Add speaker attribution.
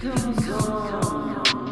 Speaker 1: comes on.